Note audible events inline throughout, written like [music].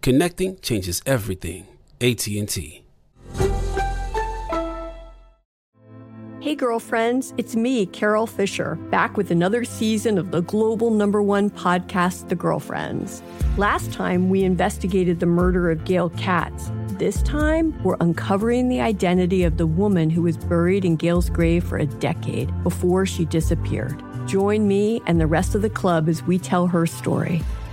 Connecting changes everything. AT&T. Hey, girlfriends, it's me, Carol Fisher, back with another season of the global number one podcast, The Girlfriends. Last time, we investigated the murder of Gail Katz. This time, we're uncovering the identity of the woman who was buried in Gail's grave for a decade before she disappeared. Join me and the rest of the club as we tell her story.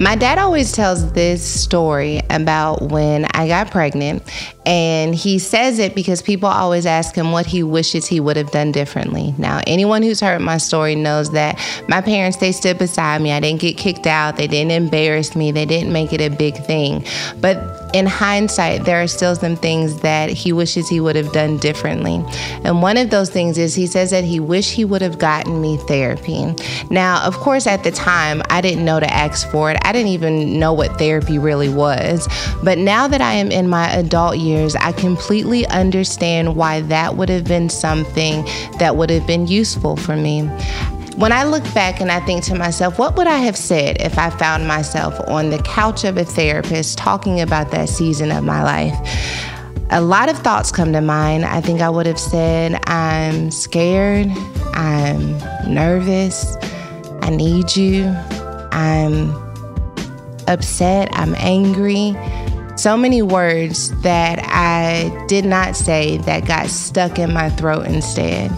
My dad always tells this story about when I got pregnant, and he says it because people always ask him what he wishes he would have done differently. Now, anyone who's heard my story knows that my parents, they stood beside me. I didn't get kicked out, they didn't embarrass me, they didn't make it a big thing. But in hindsight, there are still some things that he wishes he would have done differently. And one of those things is he says that he wished he would have gotten me therapy. Now, of course, at the time, I didn't know to ask for it. I didn't even know what therapy really was. But now that I am in my adult years, I completely understand why that would have been something that would have been useful for me. When I look back and I think to myself, what would I have said if I found myself on the couch of a therapist talking about that season of my life? A lot of thoughts come to mind. I think I would have said, I'm scared, I'm nervous, I need you, I'm upset, I'm angry. So many words that I did not say that got stuck in my throat instead.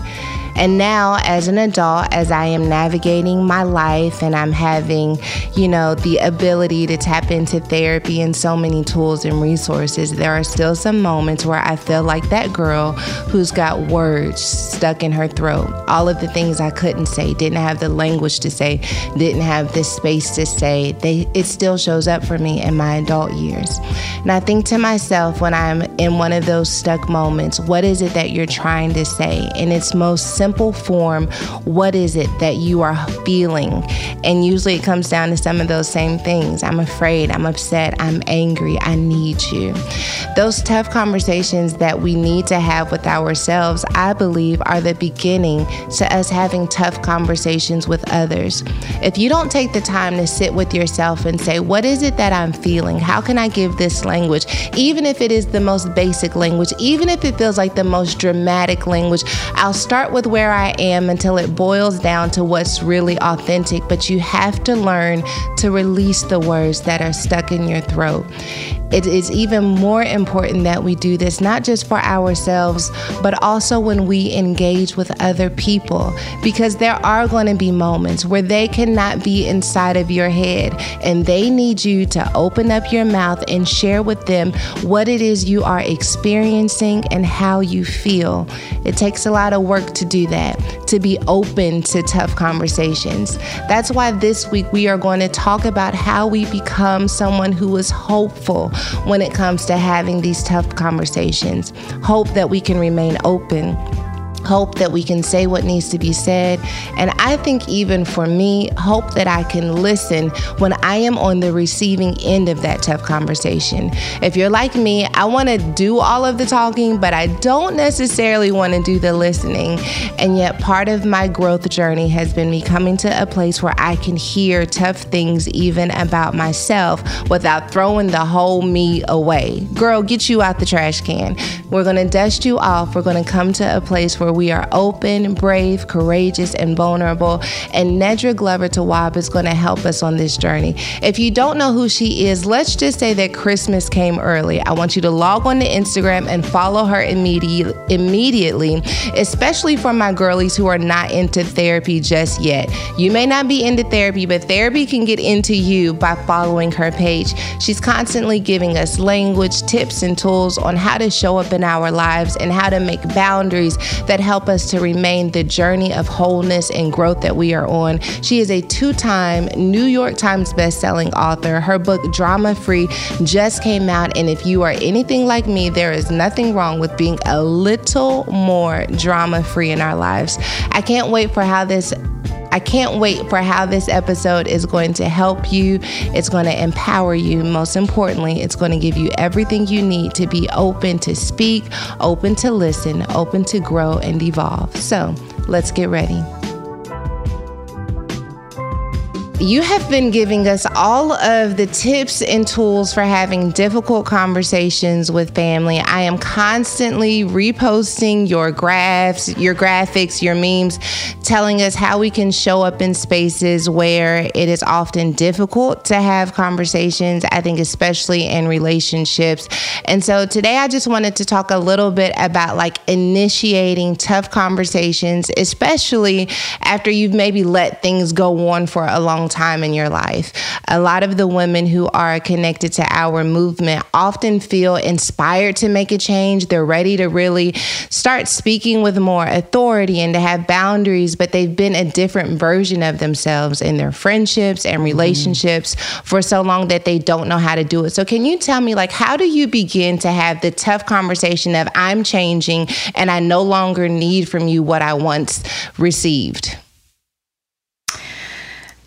And now, as an adult, as I am navigating my life and I'm having, you know, the ability to tap into therapy and so many tools and resources, there are still some moments where I feel like that girl who's got words stuck in her throat. All of the things I couldn't say, didn't have the language to say, didn't have the space to say, they, it still shows up for me in my adult years. And I think to myself when I'm in one of those stuck moments, what is it that you're trying to say? And its most simple simple form, what is it that you are feeling? And usually it comes down to some of those same things. I'm afraid, I'm upset, I'm angry, I need you. Those tough conversations that we need to have with ourselves, I believe, are the beginning to us having tough conversations with others. If you don't take the time to sit with yourself and say, What is it that I'm feeling? How can I give this language? Even if it is the most basic language, even if it feels like the most dramatic language, I'll start with where I am until it boils down to what's really authentic. But you have to learn to release the words that are stuck in your throat. It is even more important that we do this, not just for ourselves, but also when we engage with other people, because there are going to be moments where they cannot be inside of your head and they need you to open up your mouth and share with them what it is you are experiencing and how you feel. It takes a lot of work to do that, to be open to tough conversations. That's why this week we are going to talk about how we become someone who is hopeful when it comes to having these tough conversations. Hope that we can remain open hope that we can say what needs to be said. And I think, even for me, hope that I can listen when I am on the receiving end of that tough conversation. If you're like me, I want to do all of the talking, but I don't necessarily want to do the listening. And yet, part of my growth journey has been me coming to a place where I can hear tough things even about myself without throwing the whole me away. Girl, get you out the trash can. We're going to dust you off. We're going to come to a place where we are open, brave, courageous, and vulnerable. And Nedra Glover Tawwab is going to help us on this journey. If you don't know who she is, let's just say that Christmas came early. I want you to log on to Instagram and follow her immediate, immediately, especially for my girlies who are not into therapy just yet. You may not be into therapy, but therapy can get into you by following her page. She's constantly giving us language, tips, and tools on how to show up in our lives and how to make boundaries that help us to remain the journey of wholeness and growth that we are on. She is a two time New York Times bestselling author. Her book, Drama Free, just came out. And if you are anything like me, there is nothing wrong with being a little more drama free in our lives. I can't wait for how this I can't wait for how this episode is going to help you. It's going to empower you. Most importantly, it's going to give you everything you need to be open to speak, open to listen, open to grow and evolve. So let's get ready. You have been giving us all of the tips and tools for having difficult conversations with family. I am constantly reposting your graphs, your graphics, your memes, telling us how we can show up in spaces where it is often difficult to have conversations, I think, especially in relationships. And so today I just wanted to talk a little bit about like initiating tough conversations, especially after you've maybe let things go on for a long time in your life. A lot of the women who are connected to our movement often feel inspired to make a change. They're ready to really start speaking with more authority and to have boundaries, but they've been a different version of themselves in their friendships and relationships mm-hmm. for so long that they don't know how to do it. So, can you tell me, like, how do you begin to have the tough conversation of I'm changing and I no longer need from you what I once received?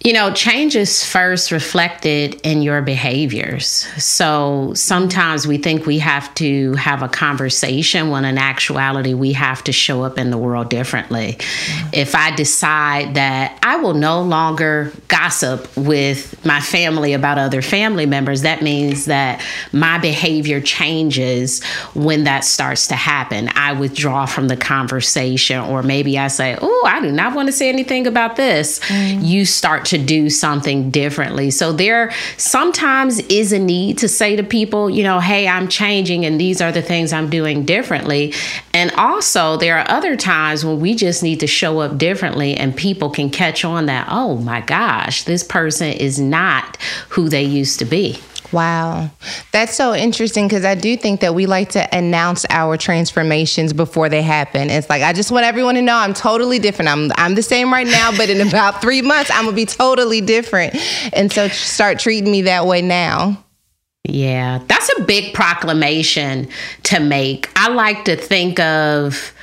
You know, change is first reflected in your behaviors. So sometimes we think we have to have a conversation when in actuality we have to show up in the world differently. Yeah. If I decide that I will no longer gossip with my family about other family members, that means that my behavior changes when that starts to happen. I withdraw from the conversation, or maybe I say, Oh, I do not want to say anything about this. Mm. You start to do something differently. So there sometimes is a need to say to people, you know, hey, I'm changing and these are the things I'm doing differently. And also, there are other times when we just need to show up differently and people can catch on that, oh my gosh, this person is not who they used to be. Wow. That's so interesting because I do think that we like to announce our transformations before they happen. It's like I just want everyone to know I'm totally different. I'm I'm the same right now, but in [laughs] about 3 months I'm going to be totally different. And so start treating me that way now. Yeah, that's a big proclamation to make. I like to think of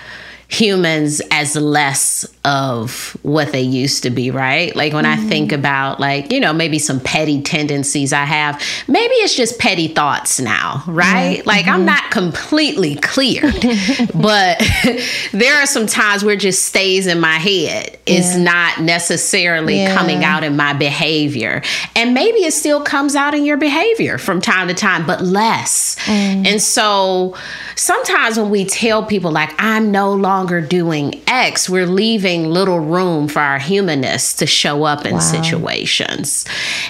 humans as less of what they used to be, right? Like when mm-hmm. I think about like, you know, maybe some petty tendencies I have, maybe it's just petty thoughts now, right? Mm-hmm. Like I'm not completely clear, [laughs] but [laughs] there are some times where it just stays in my head. It's yeah. not necessarily yeah. coming out in my behavior. And maybe it still comes out in your behavior from time to time, but less. Mm. And so sometimes when we tell people like I'm no longer doing X, we're leaving leaving little room for our humanness to show up in wow. situations.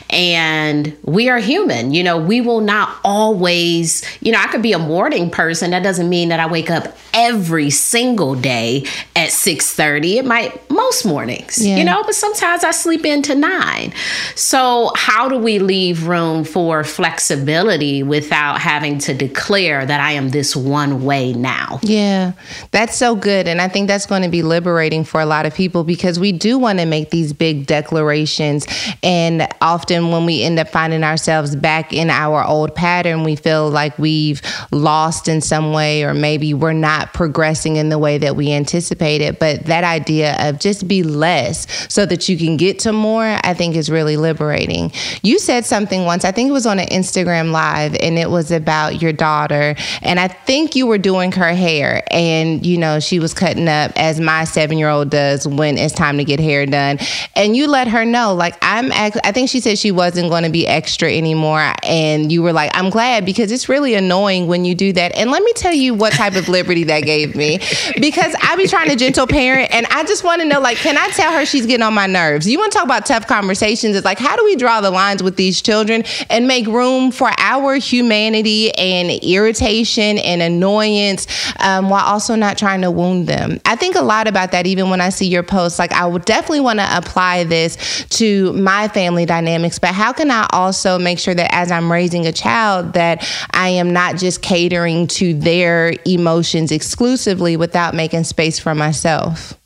And we are human. You know, we will not always, you know, I could be a morning person. That doesn't mean that I wake up every single day at 6:30. It might most mornings, yeah. you know, but sometimes I sleep into 9. So, how do we leave room for flexibility without having to declare that I am this one way now? Yeah. That's so good good. And I think that's going to be liberating for a lot of people because we do want to make these big declarations. And often when we end up finding ourselves back in our old pattern, we feel like we've lost in some way, or maybe we're not progressing in the way that we anticipated. But that idea of just be less so that you can get to more, I think is really liberating. You said something once, I think it was on an Instagram live, and it was about your daughter. And I think you were doing her hair, and you know, she was cutting up as my seven year old does when it's time to get hair done. And you let her know, like, I'm, I think she said she wasn't going to be extra anymore. And you were like, I'm glad because it's really annoying when you do that. And let me tell you what type of liberty that gave me because I be trying to gentle parent, and I just want to know, like, can I tell her she's getting on my nerves? You want to talk about tough conversations? It's like, how do we draw the lines with these children and make room for our humanity and irritation and annoyance um, while also not trying to wound them? I think a lot about that even when I see your posts. Like, I would definitely want to apply this to my family dynamics, but how can I also make sure that as I'm raising a child, that I am not just catering to their emotions exclusively without making space for myself?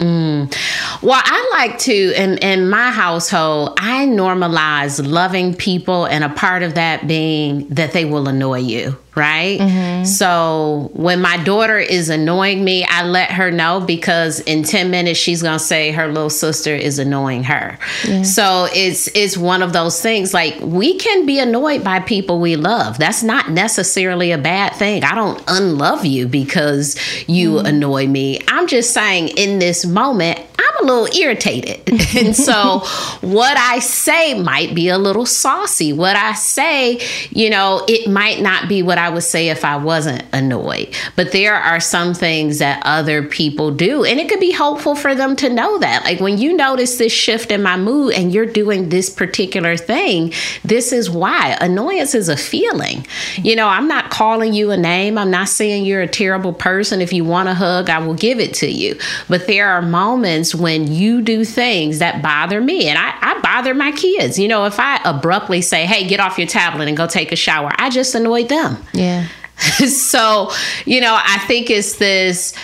Mm. Well, I like to, in, in my household, I normalize loving people, and a part of that being that they will annoy you right? Mm-hmm. So when my daughter is annoying me, I let her know because in 10 minutes she's going to say her little sister is annoying her. Yeah. So it's it's one of those things like we can be annoyed by people we love. That's not necessarily a bad thing. I don't unlove you because you mm-hmm. annoy me. I'm just saying in this moment I'm a little irritated. [laughs] and so what I say might be a little saucy. What I say, you know, it might not be what I would say if I wasn't annoyed. But there are some things that other people do. And it could be helpful for them to know that. Like when you notice this shift in my mood and you're doing this particular thing, this is why. Annoyance is a feeling. You know, I'm not calling you a name. I'm not saying you're a terrible person. If you want a hug, I will give it to you. But there are moments when you do things that bother me. And I, I bother my kids. You know, if I abruptly say, hey, get off your tablet and go take a shower, I just annoyed them. Yeah. [laughs] so, you know, I think it's this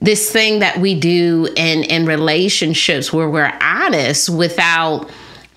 this thing that we do in in relationships where we're honest without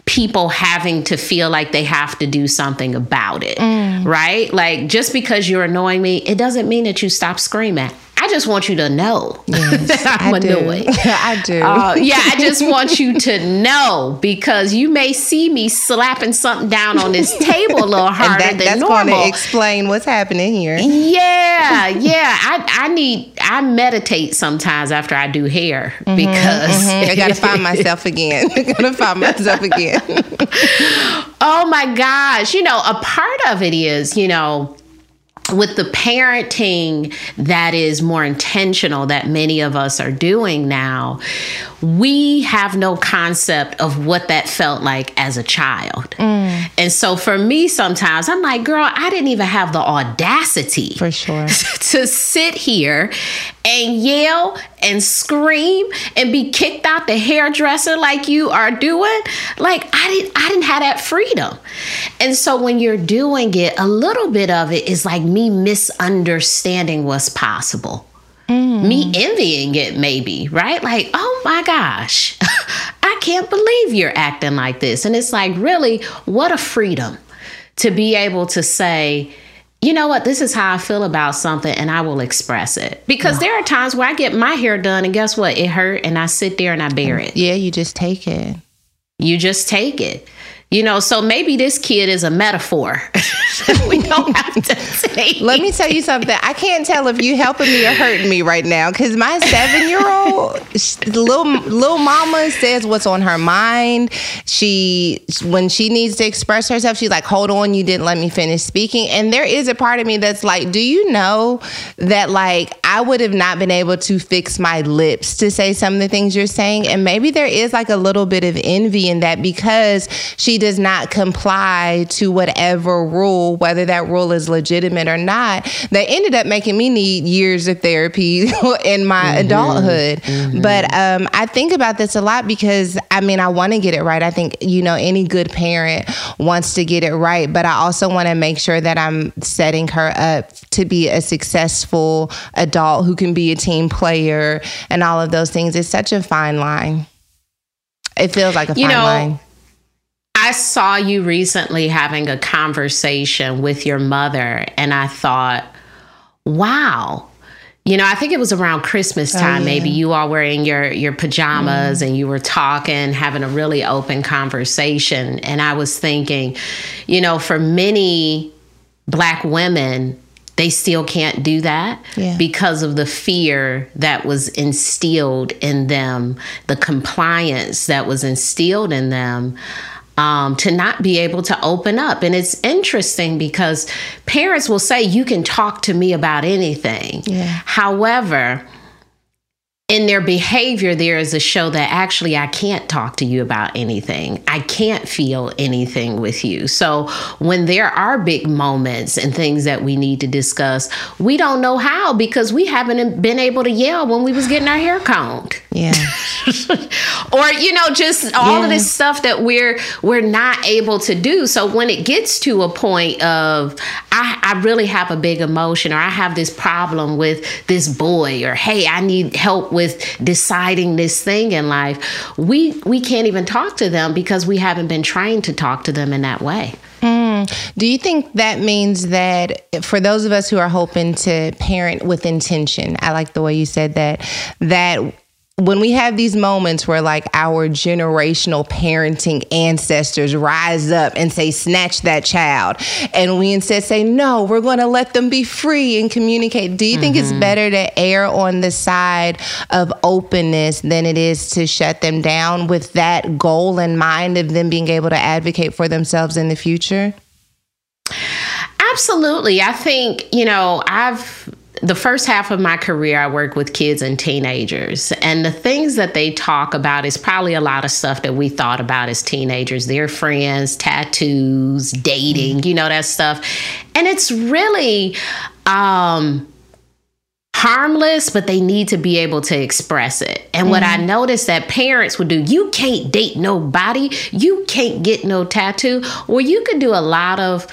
people having to feel like they have to do something about it, mm. right? Like just because you're annoying me, it doesn't mean that you stop screaming. I just want you to know yes, [laughs] that I'm I annoyed. Do. [laughs] I do. Uh, yeah, I just want you to know because you may see me slapping something down on this [laughs] table a little harder that, than that's normal. That's going to explain what's happening here. Yeah, yeah. I, I need. I meditate sometimes after I do hair mm-hmm, because mm-hmm. I got to find myself again. I got to find myself again. oh my gosh! You know, a part of it is you know with the parenting that is more intentional that many of us are doing now, we have no concept of what that felt like as a child. Mm. And so for me, sometimes I'm like, girl, I didn't even have the audacity for sure [laughs] to sit here and yell and scream and be kicked out the hairdresser like you are doing. Like I didn't I didn't have that freedom. And so when you're doing it, a little bit of it is like me misunderstanding what's possible. Mm. Me envying it, maybe, right? Like, oh my gosh, [laughs] I can't believe you're acting like this. And it's like, really, what a freedom to be able to say, you know what, this is how I feel about something, and I will express it. Because there are times where I get my hair done, and guess what? It hurt, and I sit there and I bear it. Yeah, you just take it. You just take it. You know, so maybe this kid is a metaphor. [laughs] we don't have to take. Let me tell you something. I can't tell if you helping me or hurting me right now because my seven year old little little mama says what's on her mind. She when she needs to express herself, she's like, "Hold on, you didn't let me finish speaking." And there is a part of me that's like, "Do you know that like I would have not been able to fix my lips to say some of the things you're saying?" And maybe there is like a little bit of envy in that because she does not comply to whatever rule, whether that rule is legitimate or not, that ended up making me need years of therapy [laughs] in my mm-hmm. adulthood. Mm-hmm. But um, I think about this a lot because I mean, I want to get it right. I think, you know, any good parent wants to get it right, but I also want to make sure that I'm setting her up to be a successful adult who can be a team player and all of those things. It's such a fine line. It feels like a you fine know, line. I saw you recently having a conversation with your mother, and I thought, wow. You know, I think it was around Christmas oh, time. Oh, yeah. Maybe you all were in your your pajamas mm. and you were talking, having a really open conversation. And I was thinking, you know, for many black women, they still can't do that yeah. because of the fear that was instilled in them, the compliance that was instilled in them. Um, to not be able to open up. And it's interesting because parents will say, You can talk to me about anything. Yeah. However, in their behavior, there is a show that actually I can't talk to you about anything. I can't feel anything with you. So when there are big moments and things that we need to discuss, we don't know how because we haven't been able to yell when we was getting our hair combed. Yeah. [laughs] or you know just all yeah. of this stuff that we're we're not able to do. So when it gets to a point of I, I really have a big emotion or I have this problem with this boy or hey, I need help with deciding this thing in life, we we can't even talk to them because we haven't been trained to talk to them in that way. Mm. Do you think that means that for those of us who are hoping to parent with intention, I like the way you said that, that when we have these moments where like our generational parenting ancestors rise up and say snatch that child and we instead say no we're going to let them be free and communicate do you mm-hmm. think it's mm-hmm. better to err on the side of openness than it is to shut them down with that goal in mind of them being able to advocate for themselves in the future absolutely i think you know i've the first half of my career, I worked with kids and teenagers. And the things that they talk about is probably a lot of stuff that we thought about as teenagers their friends, tattoos, dating, you know, that stuff. And it's really, um, harmless, but they need to be able to express it. And mm-hmm. what I mm-hmm. noticed that parents would do, you can't date nobody, you can't get no tattoo, or you could do a lot of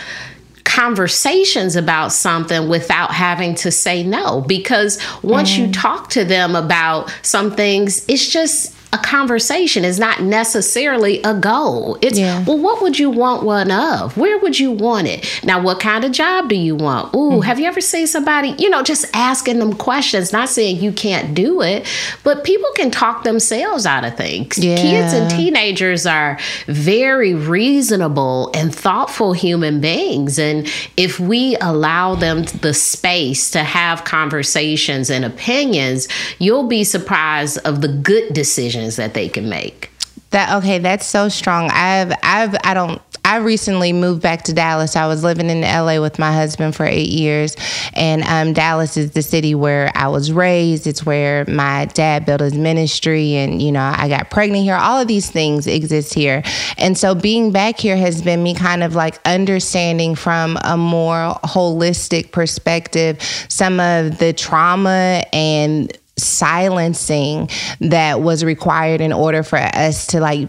conversations about something without having to say no because once mm. you talk to them about some things it's just a conversation is not necessarily a goal. It's yeah. well, what would you want one of? Where would you want it? Now, what kind of job do you want? Ooh, mm-hmm. have you ever seen somebody, you know, just asking them questions, not saying you can't do it, but people can talk themselves out of things. Yeah. Kids and teenagers are very reasonable and thoughtful human beings. And if we allow them the space to have conversations and opinions, you'll be surprised of the good decisions decisions that they can make. That okay, that's so strong. I've I've I don't I recently moved back to Dallas. I was living in LA with my husband for eight years, and um, Dallas is the city where I was raised. It's where my dad built his ministry, and you know I got pregnant here. All of these things exist here, and so being back here has been me kind of like understanding from a more holistic perspective some of the trauma and silencing that was required in order for us to like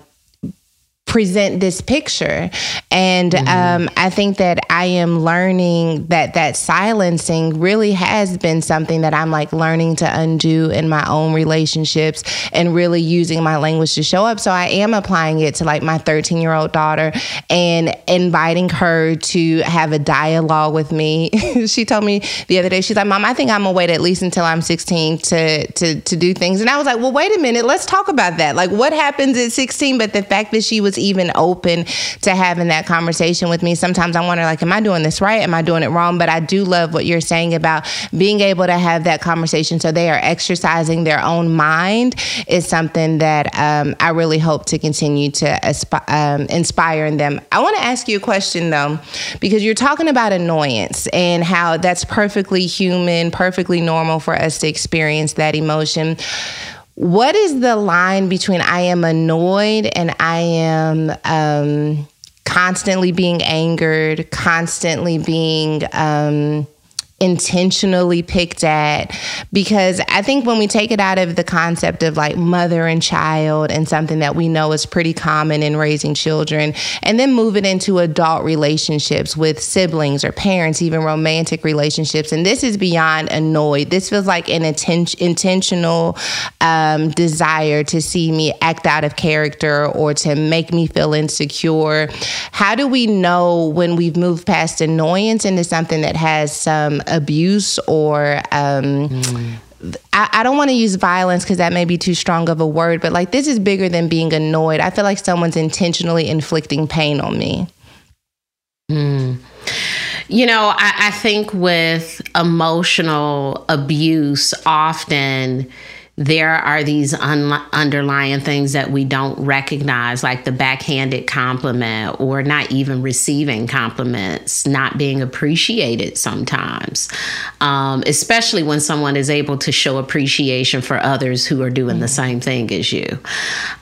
present this picture. And mm-hmm. um, i think that i am learning that that silencing really has been something that i'm like learning to undo in my own relationships and really using my language to show up. So i am applying it to like my 13 year old daughter and inviting her to have a dialogue with me. [laughs] She told me the other day she's like mom i think i'm gonna wait at least until i'm 16 to to to do things. And i was like well wait a minute. Let's talk about that. Like what happens at 16 but the fact that she was even open to having that conversation with me. Sometimes I wonder, like, am I doing this right? Am I doing it wrong? But I do love what you're saying about being able to have that conversation so they are exercising their own mind is something that um, I really hope to continue to asp- um, inspire in them. I want to ask you a question though, because you're talking about annoyance and how that's perfectly human, perfectly normal for us to experience that emotion what is the line between I am annoyed and I am um, constantly being angered, constantly being um, intentionally picked at because I think when we take it out of the concept of like mother and child and something that we know is pretty common in raising children and then move it into adult relationships with siblings or parents even romantic relationships and this is beyond annoyed. This feels like an atten- intentional um, desire to see me act out of character or to make me feel insecure. How do we know when we've moved past annoyance into something that has some abuse or um, mm. I, I, don't want to use violence because that may be too strong of a word, but like this is bigger than being annoyed. I feel like someone's intentionally inflicting pain on me. Mm. You know, I, I think with emotional abuse, often there are these un- underlying things that we don't recognize, like the backhanded compliment or not even receiving compliments, not being appreciated sometimes, um, especially when someone is able to show appreciation for others who are doing mm-hmm. the same thing as you.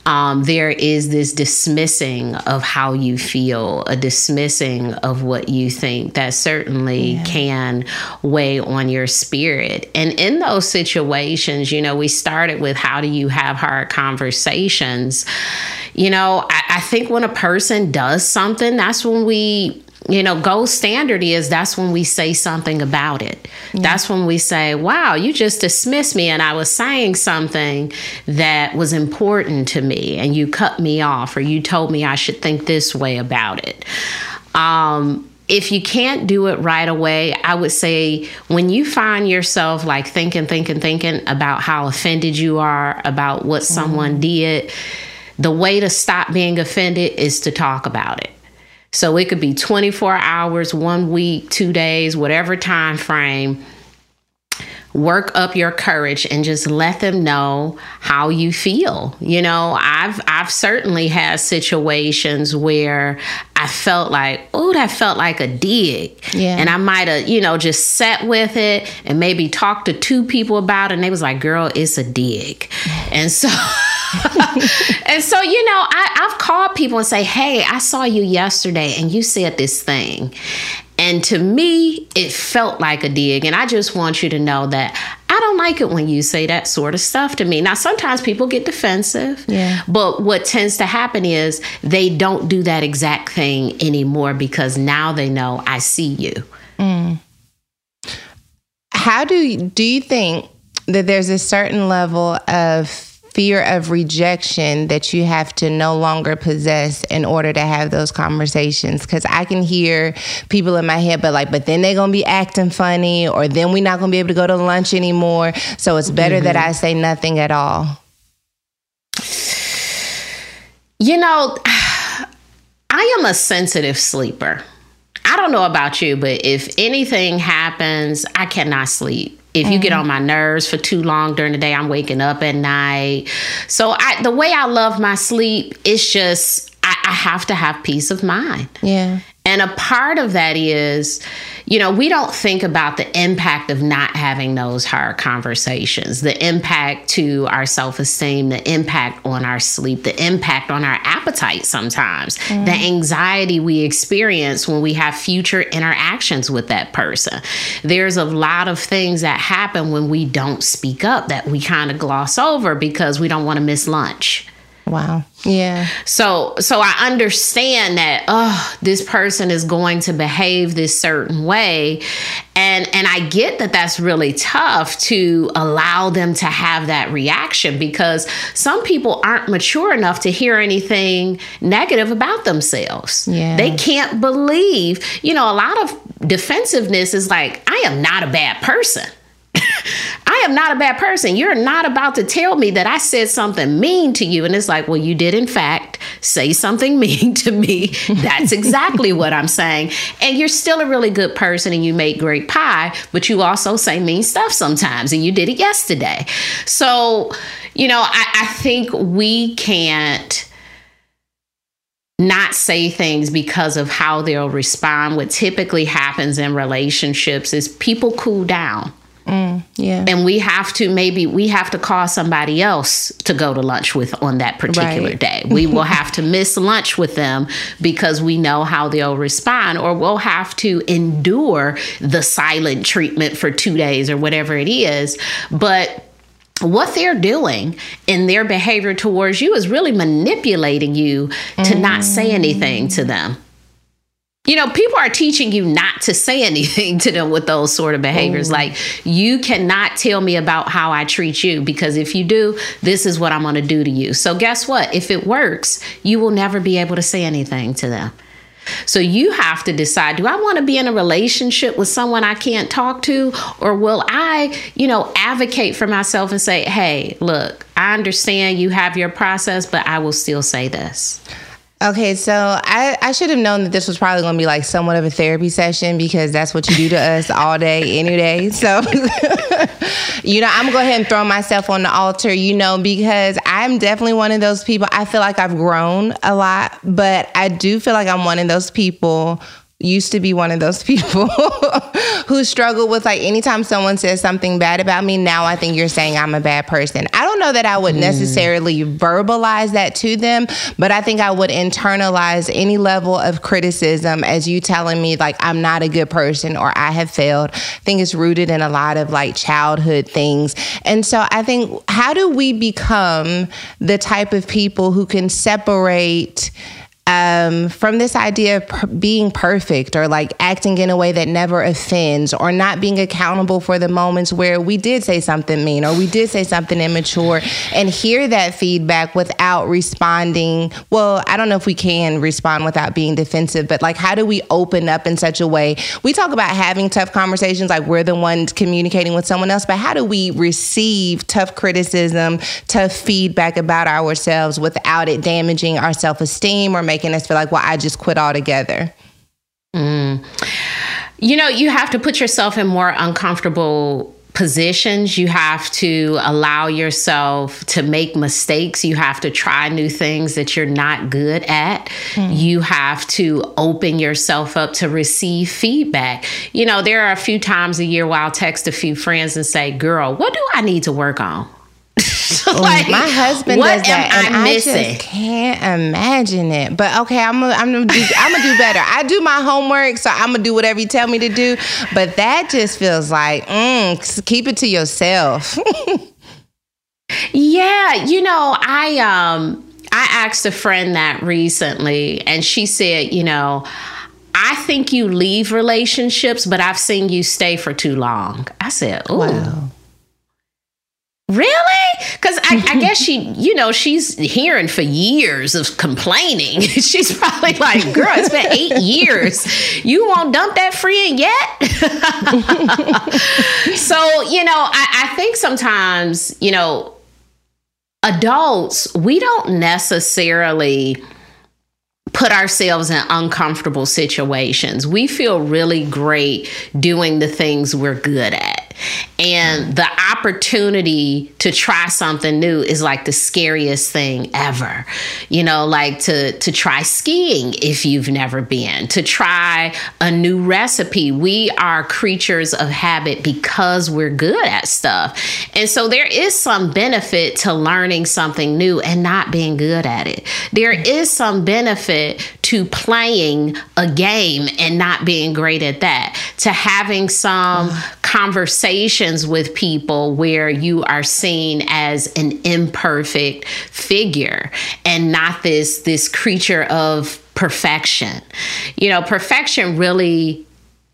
Um, there is this dismissing of how you feel, a dismissing of what you think that certainly yeah. can weigh on your spirit. And in those situations, you know, we started with how do you have hard conversations? You know, I, I think when a person does something, that's when we you know, gold standard is that's when we say something about it. Yeah. That's when we say, wow, you just dismissed me and I was saying something that was important to me and you cut me off or you told me I should think this way about it. Um, if you can't do it right away, I would say when you find yourself like thinking, thinking, thinking about how offended you are about what mm-hmm. someone did, the way to stop being offended is to talk about it. So it could be 24 hours, one week, two days, whatever time frame work up your courage and just let them know how you feel. You know, I've I've certainly had situations where I felt like, oh, that felt like a dig. Yeah. And I might have, you know, just sat with it and maybe talked to two people about it and they was like, girl, it's a dig. [laughs] And so [laughs] and so, you know, I, I've called people and say, hey, I saw you yesterday and you said this thing. And to me, it felt like a dig. And I just want you to know that I don't like it when you say that sort of stuff to me. Now, sometimes people get defensive. Yeah. But what tends to happen is they don't do that exact thing anymore because now they know I see you. Mm. How do you, do you think that there's a certain level of fear of rejection that you have to no longer possess in order to have those conversations. Cause I can hear people in my head, but like, but then they're gonna be acting funny, or then we're not gonna be able to go to lunch anymore. So it's better mm-hmm. that I say nothing at all. You know, [sighs] I am a sensitive sleeper. I don't know about you, but if anything happens, I cannot sleep. If mm-hmm. you get mm-hmm. on my nerves for too long during the day, I'm waking up at night. So I, the way I love my sleep, it's just I, I have to have peace of mind. Yeah. And a part of that is, you know, we don't think about the impact of not having those hard conversations, the impact to our self esteem, the impact on our sleep, the impact on our appetite sometimes, mm. the anxiety we experience when we have future interactions with that person. There's a lot of things that happen when we don't speak up that we kind of gloss over because we don't want to miss lunch. Wow. Yeah. So so I understand that oh this person is going to behave this certain way and and I get that that's really tough to allow them to have that reaction because some people aren't mature enough to hear anything negative about themselves. Yeah. They can't believe, you know, a lot of defensiveness is like I am not a bad person. [laughs] I am not a bad person. You're not about to tell me that I said something mean to you. And it's like, well, you did, in fact, say something [laughs] mean to me. That's exactly what I'm saying. And you're still a really good person and you make great pie, but you also say mean stuff sometimes. And you did it yesterday. So, you know, I, I think we can't not say things because of how they'll respond. What typically happens in relationships is people cool down Mm, yeah. And we have to maybe we have to call somebody else to go to lunch with on that particular Right. day. We will have to miss lunch with them because we know how they'll respond, or we'll have to endure the silent treatment for two days or whatever it is. But what they're doing in their behavior towards you is really manipulating you to not say anything to them. You know, people are teaching you not to say [laughs] anything to them with those sort of behaviors. Mm. Like, you cannot tell me about how I treat you because if you do, this is what I'm going to do to you. So, guess what? If it works, you will never be able to say anything to them. So you have to decide do I want to be in a relationship with someone I can't talk to or will I, you know, advocate for myself and say, "Hey, look, I understand you have your process, but I will still say this." Okay, so I, I should have known that this was probably going to be like somewhat of a therapy session because that's what you do to us all day, any day. [laughs] So, [laughs] you know, I'm going to go ahead and throw myself on the altar, you know, because I'm definitely one of those people. I feel like I've grown a lot, but I do feel like I'm one of those people used to be one of those [laughs] people who struggle with like anytime someone says something bad about me now i think you're saying i'm a bad person. I don't know that i would mm. necessarily verbalize that to them but i think i would internalize any level of criticism as you telling me like i'm not a good person or i have failed. I think it's rooted in a lot of like childhood things. And so i think how do we become the type of people who can separate um, from this idea of per- being perfect or like acting in a way that never offends or not being accountable for the moments where we did say something mean or we did say something immature and hear that feedback without responding. Well, I don't know if we can respond without being defensive, but like, how do we open up in such a way? We talk about having tough conversations, like we're the ones communicating with someone else, but how do we receive tough criticism, tough feedback about ourselves without it damaging our self esteem or making us feel like, well, I just quit altogether? Mm. You know, you have to put yourself in more uncomfortable positions. You have to allow yourself to make mistakes. You have to try new things that you're not good at. Hmm. You have to open yourself up to receive feedback. You know, there are a few times a year where I'll text a few friends and say, Girl, what do I need to work on? [laughs] like, My husband what does that, am and I I, just can't imagine it. But okay, I'm gonna I'm gonna do I'm gonna do better. I do my homework, so I'm gonna do whatever you tell me to do. But that just feels like mm, keep it to yourself. [laughs] Yeah, you know, I um I asked a friend that recently and she said, you know, I think you leave relationships, but I've seen you stay for too long. I said, "Oh, really?" Because I, I [laughs] guess she, you know, she's hearing for years of complaining. [laughs] she's probably like, "Girl, it's been eight [laughs] years. You won't dump that friend yet?" so, you know, I, I think sometimes, you know, adults, we don't necessarily put ourselves in uncomfortable situations. We feel really great doing the things we're good at. And the opportunity to try something new is like the scariest thing ever. You know, like to to try skiing if you've never been, to try a new recipe. We are creatures of habit because we're good at stuff. And so there is some benefit to learning something new and not being good at it. There is some benefit to playing a game and not being great at that, to having some conversations with people where you are seen as an imperfect figure and not this this creature of perfection. You know, perfection really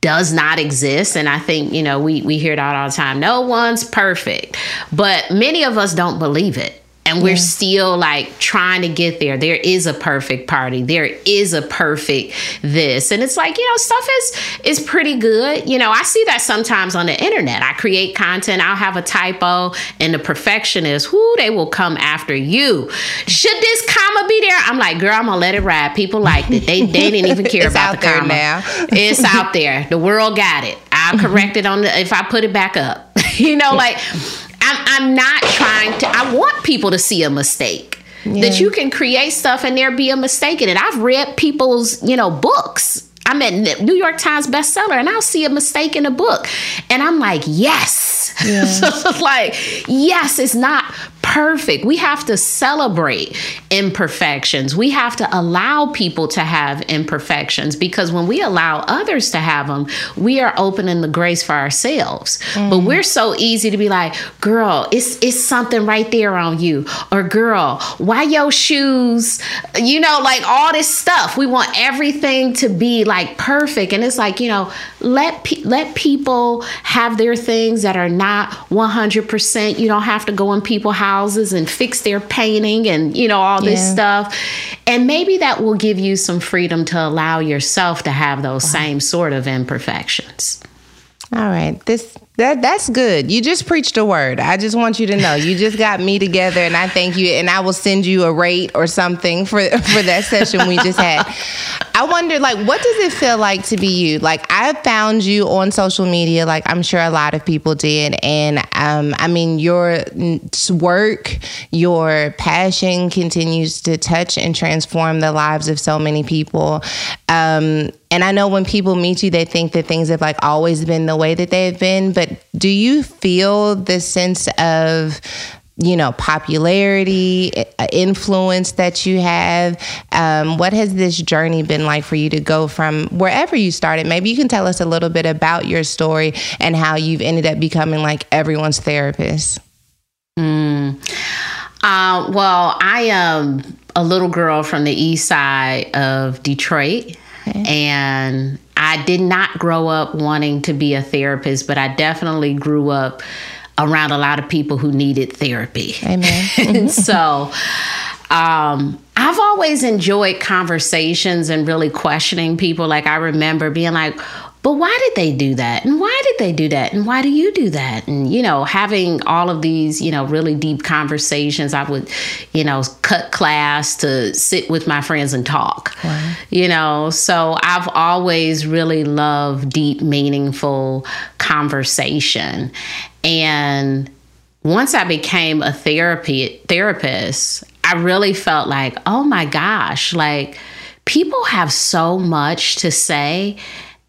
does not exist. And i think you know we we hear it all, all the time. No one's perfect but many of us don't believe it and we're still like trying to get there. There is a perfect party. There is a perfect this. And it's like you know stuff is is pretty good. You know i see that sometimes on the internet. I create content. I'll have a typo and the perfectionist who they will come after you. Should this comma be there? I'm like girl i'm gonna let it ride. People liked it. They, they didn't even care [laughs] about out the comma. now. it's out there. The world got it. I'll correct it on the if i put it back up. [laughs] You know like I'm, I'm not trying to i want people to see a mistake that you can create stuff and there be a mistake in it i've read people's you know books I'm at New York Times bestseller and I'll see a mistake in a book. And I'm like, yes. Yeah. so [laughs] like, yes, it's not perfect. We have to celebrate imperfections. We have to allow people to have imperfections because when we allow others to have them, we are opening the grace for ourselves. Mm. But we're so easy to be like, girl, it's it's something right there on you. Or girl, why your shoes? You know, like all this stuff. We want everything to be like perfect. And it's like, you know, let pe- let people have their things that are not 100%. You don't have to go in people's houses and fix their painting and, you know, all this yeah. stuff. And maybe that will give you some freedom to allow yourself to have those wow. same sort of imperfections. All right. This that that's good. You just preached a word. I just want you to know. You just got me together and I thank you and I will send you a rate or something for for that session we just had. I wonder like what does it feel like to be you? Like I found you on social media like I'm sure a lot of people did and um I mean your work, your passion continues to touch and transform the lives of so many people. Um and I know when people meet you, they think that things have like always been the way that they've been. But do you feel the sense of you know popularity uh, influence that you have um, what has this journey been like for you to go from wherever you started maybe you can tell us a little bit about your story and how you've ended up becoming like everyone's therapist mm. uh, well i am a little girl from the east side of detroit Okay. And I did not grow up wanting to be a therapist, but I definitely grew up around a lot of people who needed therapy. Amen. [laughs] so um, I've always enjoyed conversations and really questioning people. Like I remember being like, but why did they do that? And why did they do that? And why do you do that? And, you know, having all of these, you know, really deep conversations, I would, you know, cut class to sit with my friends and talk, wow. you know. So I've always really loved deep, meaningful conversation. And once I became a therapy therapist, I really felt like, oh my gosh, like people have so much to say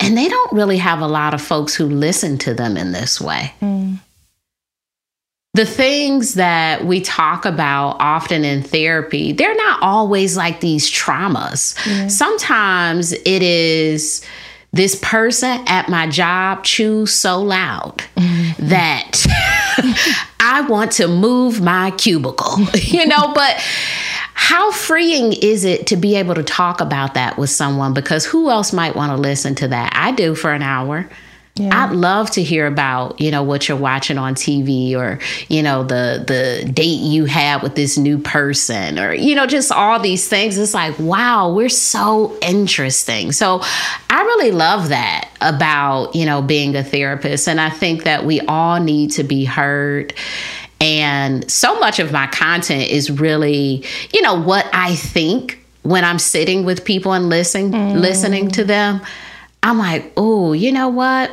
and they don't really have a lot of folks who listen to them in this way. Mm. The things that we talk about often in therapy, they're not always like these traumas. Yeah. Sometimes it is this person at my job chews so loud mm-hmm. that [laughs] I want to move my cubicle, [laughs] you know, but how freeing is it to be able to talk about that with someone? Because who else might want to listen to that? I do for an hour. Yeah. I'd love to hear about, you know, what you're watching on TV or, you know, the the date you had with this new person or, you know, just all these things. It's like, wow, we're so interesting. So I really love that about, you know, being a therapist. And I think that we all need to be heard and so much of my content is really, you know, what I think when I'm sitting with people and listening mm. listening to them. I'm like, oh, you know what?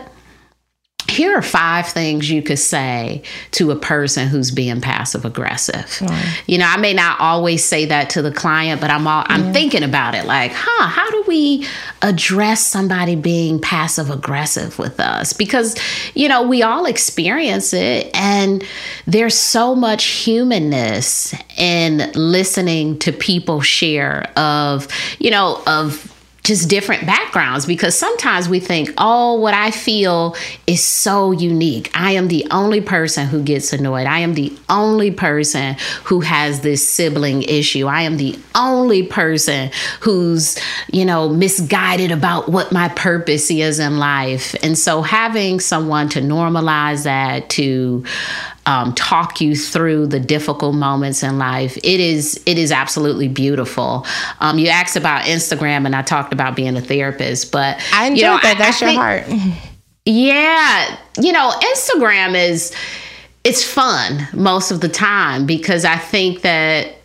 Here are five things you could say to a person who's being passive aggressive. You know, I may not always say that to the client, but I'm all, I'm thinking about it like, huh, how do we address somebody being passive aggressive with us? Because, you know, we all experience it and there's so much humanness in listening to people share of, you know, of just different backgrounds because sometimes we think, oh, what I feel is so unique. I am the only person who gets annoyed. I am the only person who has this sibling issue. I am the only person who's, you know, misguided about what my purpose is in life. And so having someone to normalize that, to um, talk you through the difficult moments in life. It is it is absolutely beautiful. Um, you asked about Instagram, and I talked about being a therapist, but I enjoyed you know, that. That's I, your think, heart. Yeah, you know, Instagram is it's fun most of the time because I think that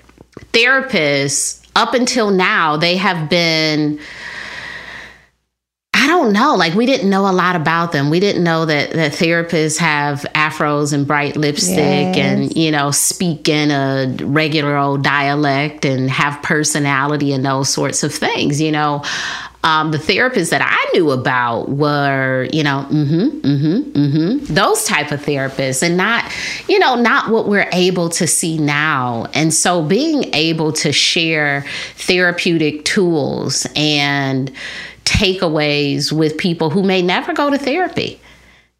therapists up until now they have been I don't know. Like we didn't know a lot about them. We didn't know that that therapists have afros and bright lipstick yes. and you know speak in a regular old dialect and have personality and those sorts of things. You know, Um, the therapists that I knew about were, you know, mm-hmm, mm-hmm, mm-hmm, those type of therapists, and not, you know, not what we're able to see now. And so, being able to share therapeutic tools and takeaways with people who may never go to therapy.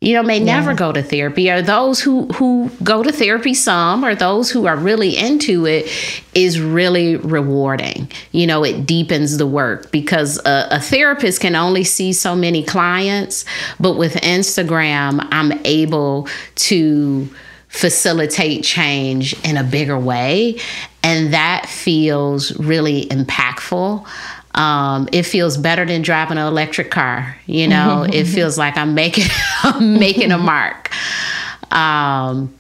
You know may never go to therapy. Or those who who go to therapy some or those who are really into it is really rewarding. You know it deepens the work because a, a therapist can only see so many clients but with instagram i'm able to facilitate change in a bigger way. And that feels really impactful um, it feels better than driving an electric car. You know, [laughs] it feels like I'm making [laughs] I'm making a mark. Um,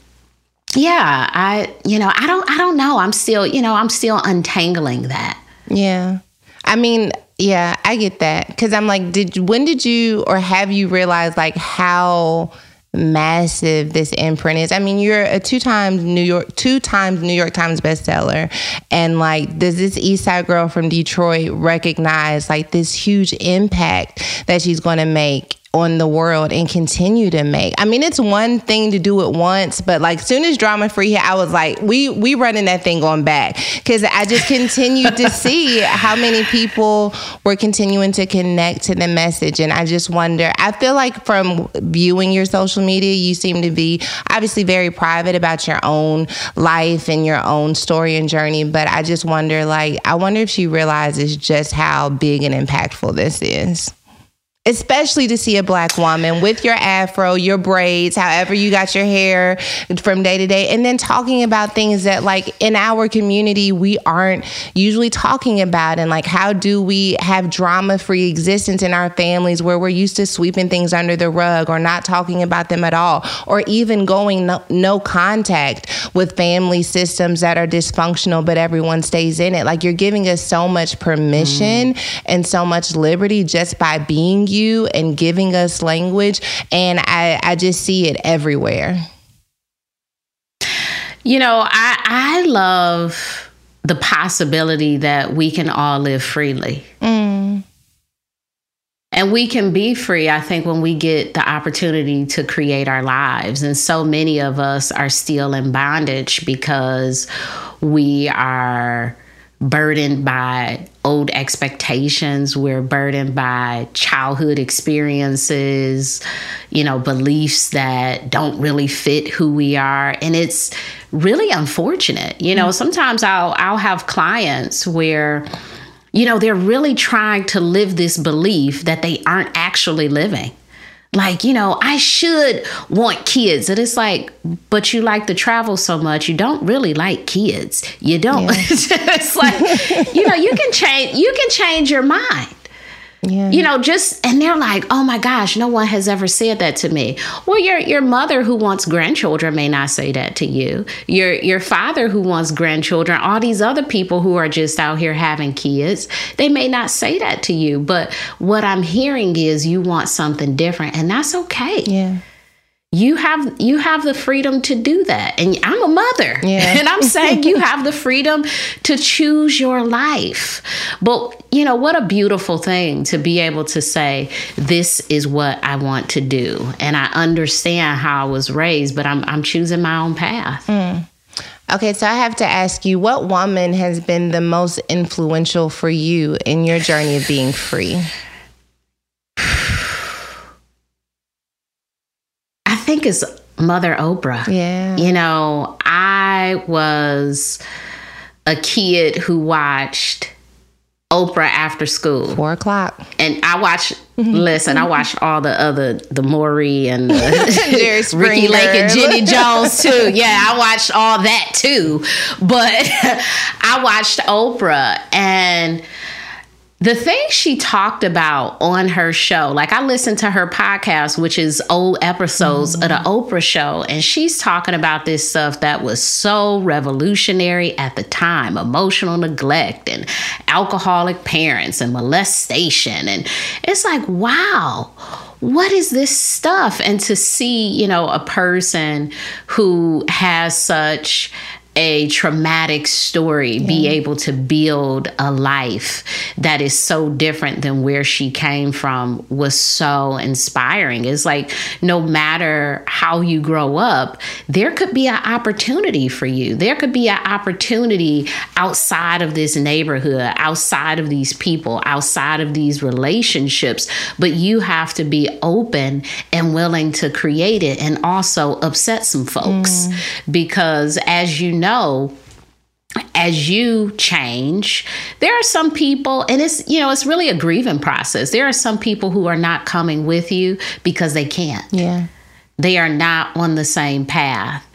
yeah, I you know I don't I don't know. I'm still you know I'm still untangling that. Yeah, I mean, yeah, I get that because I'm like, did when did you or have you realized like how massive this imprint is. I mean, you're a two times New York, two times New York Times bestseller, and like, does this East Side girl from Detroit recognize like this huge impact that she's going to make on the world and continue to make. I mean, it's one thing to do it once, but like soon as drama free hit, I was like, we we running that thing on back because I just continued to [laughs] see how many people were continuing to connect to the message, and I just wonder. I feel like from viewing your social media, you seem to be obviously very private about your own life and your own story and journey, but I just wonder, like, I wonder if she realizes just how big and impactful this is especially to see a black woman with your afro, your braids, however you got your hair from day to day, and then talking about things that, like, in our community, we aren't usually talking about. And, like, how do we have drama free existence in our families where we're used to sweeping things under the rug or not talking about them at all, or even going no, no contact with family systems that are dysfunctional, but everyone stays in it? Like, you're giving us so much permission mm. and so much liberty just by being you and giving us language. And I, I just see it everywhere. You know, I, I love the possibility that we can all live freely. Mm. And we can be free, I think, when we get the opportunity to create our lives. And so many of us are still in bondage because we are burdened by old expectations. We're burdened by childhood experiences, you know, beliefs that don't really fit who we are. And it's really unfortunate. You know, mm-hmm. sometimes I'll I'll have clients where you know, they're really trying to live this belief that they aren't actually living like you know i should want kids and it's like but you like to travel so much you don't really like kids. You don't. Yeah. [laughs] it's like you know you can change you can change your mind yeah. You know, just and they're like, "Oh my gosh, no one has ever said that to me." Well, your your mother who wants grandchildren may not say that to you. Your your father who wants grandchildren, all these other people who are just out here having kids, they may not say that to you, but what I'm hearing is you want something different and that's okay. Yeah you have you have the freedom to do that and i'm a mother yeah. [laughs] and i'm saying you have the freedom to choose your life but you know what a beautiful thing to be able to say this is what i want to do and i understand how i was raised but i'm, I'm choosing my own path mm. Okay, so I have to ask you, what woman has been the most influential for you in your journey of being free? Think is Mother Oprah. Yeah. You know, I was a kid who watched Oprah after school. Four o'clock. And I watched, [laughs] listen, I watched all the other, the Maury and the [laughs] [laughs] Ricki Lake and Jenny Jones too. Yeah, I watched all that too. But I watched Oprah and the things she talked about on her show, like I listened to her podcast, which is old episodes mm-hmm. of the Oprah show, and she's talking about this stuff that was so revolutionary at the time emotional neglect and alcoholic parents and molestation. And it's like, wow, what is this stuff? And to see, you know, a person who has such a traumatic story yeah. be able to build a life that is so different than where she came from was so inspiring. It's like no matter how you grow up, there could be an opportunity for you. There could be an opportunity outside of this neighborhood, outside of these people, outside of these relationships, but you have to be open and willing to create it and also upset some folks mm. because as you know, as you change, there are some people, and it's, you know, it's really a grieving process. There are some people who are not coming with you because they can't. Yeah. They are not on the same path.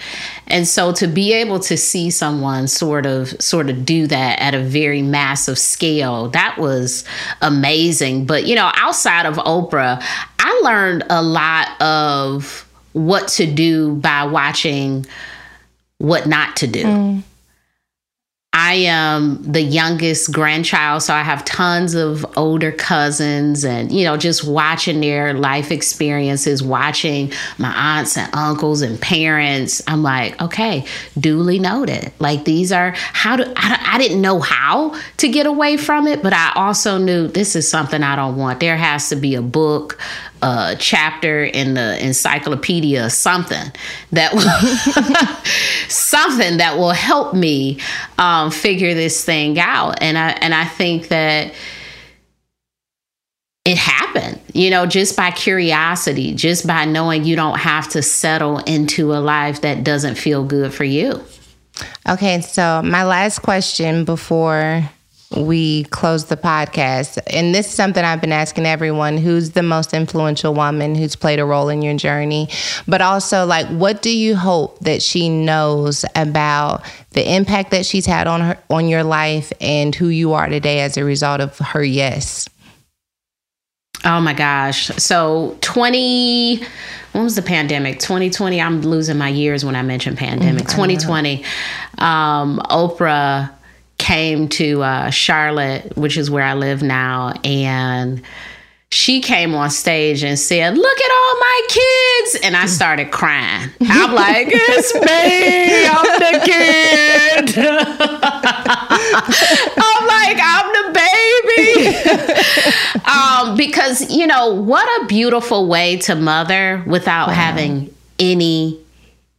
And so to be able to see someone sort of sort of do that at a very massive scale, that was amazing. But you know, outside of Oprah, I learned a lot of what to do by watching what not to do. Mm. I am the youngest grandchild, so I have tons of older cousins, and you know, just watching their life experiences, watching my aunts and uncles and parents. I'm like, okay, duly noted. Like these are how do I, I didn't know how to get away from it, but I also knew this is something I don't want. There has to be a book, a chapter in the encyclopedia, something that will [laughs] something that will help me um, figure this thing out. And I and I think that it happened, you know, just by curiosity, just by knowing you don't have to settle into a life that doesn't feel good for you. Okay, so my last question before we close the podcast. And this is something I've been asking everyone who's the most influential woman who's played a role in your journey, but also like what do you hope that she knows about the impact that she's had on her on your life and who you are today as a result of her yes. Oh my gosh. So 20 when was the pandemic? 2020. I'm losing my years when I mention pandemic. Mm, 2020. Um, Oprah came to uh, Charlotte, which is where I live now, and she came on stage and said, Look at all my kids. And I started crying. I'm like, It's me. I'm the kid. [laughs] I'm like, I'm the baby. um, because, you know, what a beautiful way to mother without wow. having any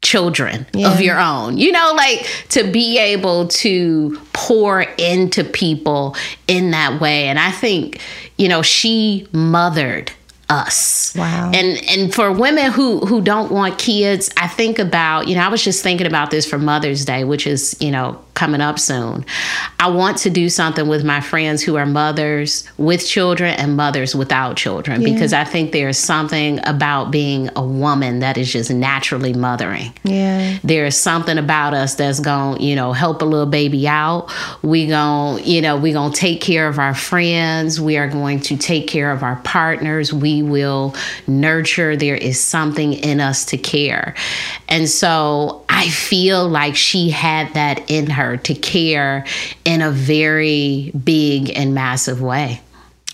children yeah. of your own. You know, like to be able to pour into people in that way. And I think, you know, she mothered us. Wow. And and for women who who don't want kids, I think about, you know, I was just thinking about this for Mother's Day, which is, you know, coming up soon. I want to do something with my friends who are mothers with children and mothers without children yeah. because I think there's something about being a woman that is just naturally mothering. Yeah. There is something about us that's going, you know, help a little baby out. We going, you know, we going to take care of our friends. We are going to take care of our partners. We will nurture. There is something in us to care. And so I feel like she had that in her to care in a very big and massive way.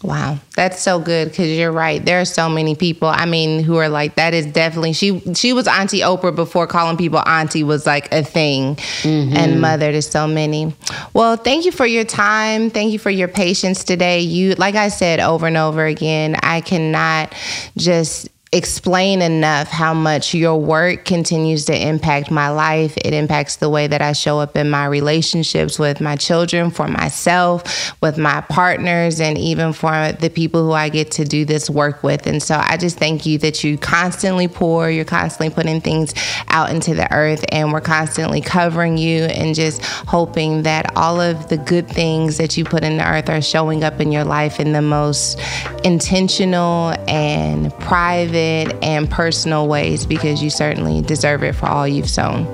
Wow, that's so good because you're right. There are so many people. I mean, who are like that is definitely she. She was Auntie Oprah before calling people Auntie was like a thing, mm-hmm. and mother to so many. Well, thank you for your time. Thank you for your patience today. You, like I said over and over again, I cannot just explain enough how much your work continues to impact my life. It impacts the way that I show up in my relationships with my children, for myself, with my partners, and even for the people who I get to do this work with. And so I just thank you that you constantly pour, you're constantly putting things out into the earth, and we're constantly covering you and just hoping that all of the good things that you put in the earth are showing up in your life in the most intentional and private private and personal ways because you certainly deserve it for all you've sown.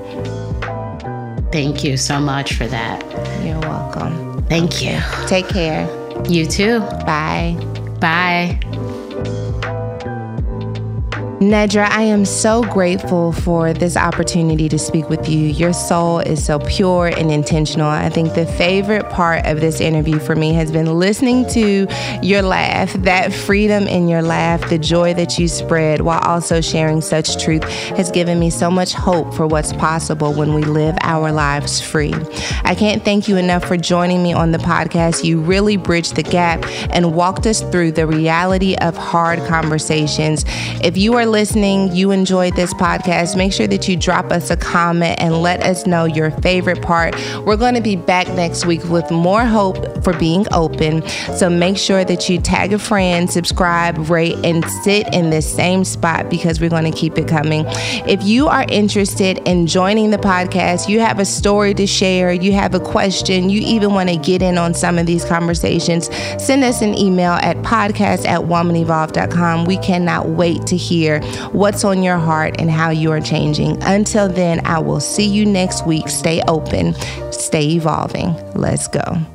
Thank you so much for that. You're welcome. Thank you. Take care. You too. Bye. Bye. Nedra, I am so grateful for this opportunity to speak with you. Your soul is so pure and intentional. I think the favorite part of this interview for me has been listening to your laugh, that freedom in your laugh, the joy that you spread while also sharing such truth has given me so much hope for what's possible when we live our lives free. I can't thank you enough for joining me on the podcast. You really bridged the gap and walked us through the reality of hard conversations. If you are listening, you enjoyed this podcast, make sure that you drop us a comment and let us know your favorite part. We're going to be back next week with more hope for being open. So make sure that you tag a friend, subscribe, rate, and sit in this same spot because we're going to keep it coming. If you are interested in joining the podcast, you have a story to share, you have a question, you even want to get in on some of these conversations, send us an email at podcast at womanevolve.com. We cannot wait to hear what's on your heart and how you are changing. Until then, I will see you next week. Stay open, stay evolving. Let's go.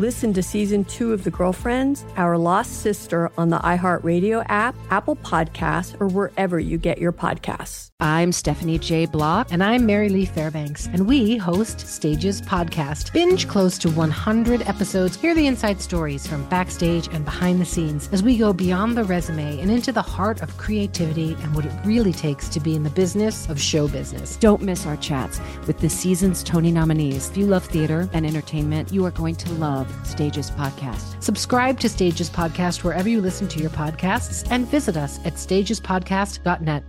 Listen to season two of The Girlfriends, Our Lost Sister on the iHeartRadio app, Apple Podcasts, or wherever you get your podcasts. I'm Stephanie J. Block. And I'm Mary Lee Fairbanks, and we host Stages Podcast. Binge close to 100 episodes. Hear the inside stories from backstage and behind the scenes as we go beyond the resume and into the heart of creativity and what it really takes to be in the business of show business. Don't miss our chats with the season's Tony nominees. If you love theater and entertainment, you are going to love Stages Podcast. Subscribe to Stages Podcast wherever you listen to your podcasts and visit us at stagespodcast.net.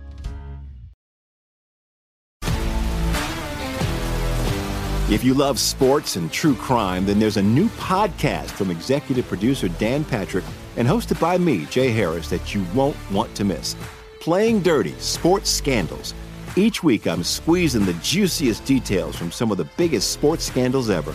If you love sports and true crime, then there's a new podcast from executive producer Dan Patrick and hosted by me, Jay Harris, that you won't want to miss. Playing Dirty Sports Scandals. Each week, I'm squeezing the juiciest details from some of the biggest sports scandals ever.